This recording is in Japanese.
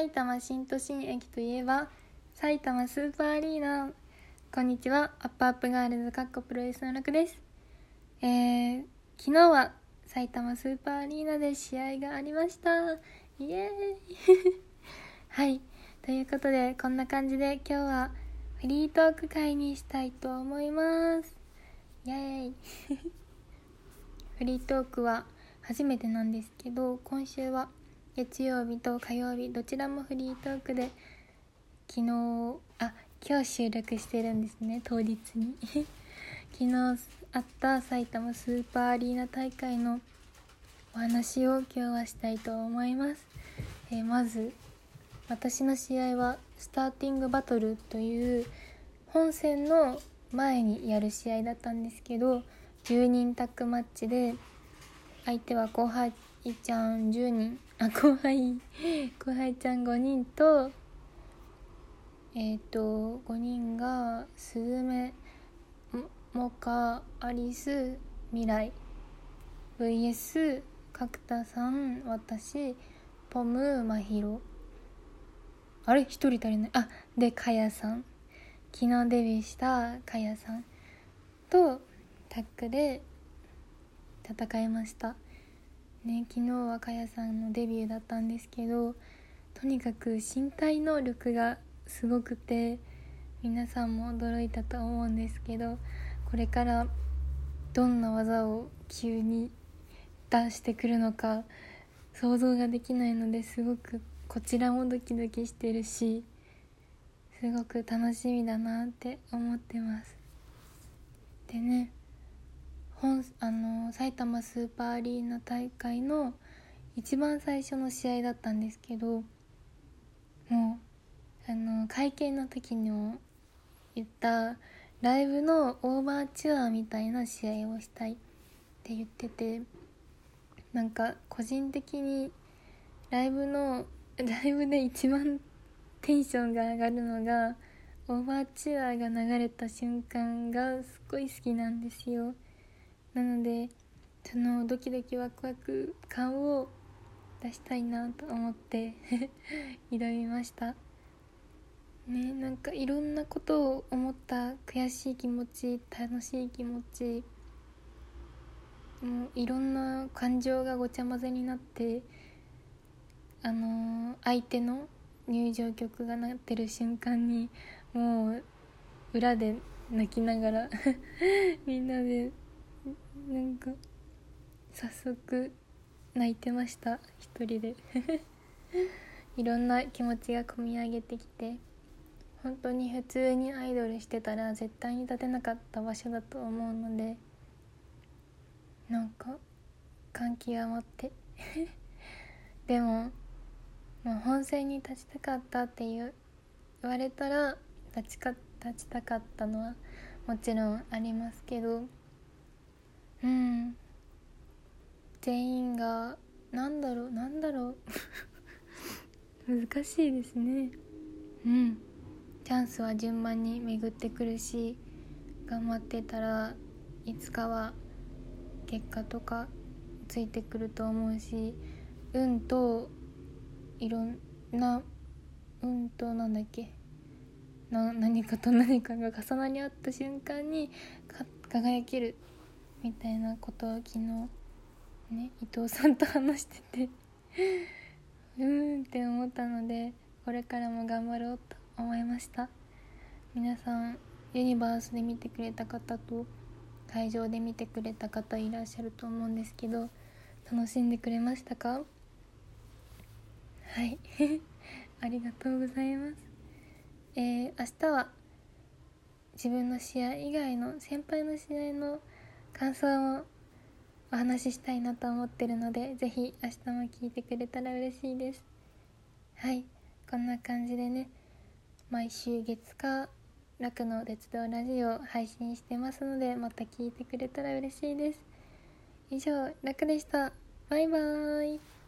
さいたま新都心駅といえばさいたまスーパーアリーナ。こんにちは。アップアップガールズかっこプロレスのらくです。えー、昨日はさいたまスーパーアリーナで試合がありました。イエーイ。はい。ということでこんな感じで今日はフリートーク回にしたいと思います。イエーイ。フリートークは初めてなんですけど今週は月曜日と火曜日どちらもフリートークで昨日あ今日収録してるんですね当日に。昨日あった埼玉スーパーアリーナ大会のお話を今日はしたいと思います、えー、まず私の試合はスターティングバトルという本戦の前にやる試合だったんですけど10人タッグマッチで相手は後輩いちゃん10人あ後輩。後輩ちゃん5人とえっ、ー、と5人がスズメモカアリス未来。VS 角田さん私ポムまひろあれ？1人足りない。あでかやさん。昨日デビューしたかやさん。とタッグで戦いました。ね昨日はかやさんのデビューだったんですけどとにかく身体能力がすごくて皆さんも驚いたと思うんですけどこれからどんな技を急に出してくるのか想像ができないのですごくこちらもドキドキしてるしすごく楽しみだなって思ってます。でね本あの埼玉スーパーアリーナ大会の一番最初の試合だったんですけどもうあの会見の時にも言ったライブのオーバーチュアーみたいな試合をしたいって言っててなんか個人的にライブの ライブで一番テンションが上がるのがオーバーチュアーが流れた瞬間がすっごい好きなんですよ。なのでそのドキドキワクワク感を出したいなと思って 挑みました。ねなんかいろんなことを思った悔しい気持ち楽しい気持ちもういろんな感情がごちゃ混ぜになってあのー、相手の入場曲が鳴ってる瞬間にもう裏で泣きながら みんなでなんか早速泣いてました一人で。いろんな気持ちが込み上げてきて。本当に普通にアイドルしてたら絶対に立てなかった場所だと思うので。なんか感極まって。でも、まあ、本戦に立ちたかったっていう言われたら立ちか立ちたかったのはもちろんありますけどうん全員がなんだろうなんだろう。難しいですね。うん。チャンスは順番に巡ってくるし頑張ってたらいつかは結果とかついてくると思うし運といろんな運となんだっけ。な何かと何かが重なり合った瞬間に輝けるみたいなことを昨日ね伊藤さんと話してて うーんって思ったのでこれからも頑張ろうと思いました。皆さんユニバースで見てくれた方と会場で見てくれた方いらっしゃると思うんですけど楽しんでくれましたか？はい。ありがとうございます。えー、明日は自分の試合以外の先輩の試合の感想をお話ししたいなと思ってるので是非明日も聞いてくれたら嬉しいです。はいこんな感じでね毎週月火楽の鉄道ラジオ配信してますのでまた聞いてくれたら嬉しいです。以上楽でした。バイバーイ。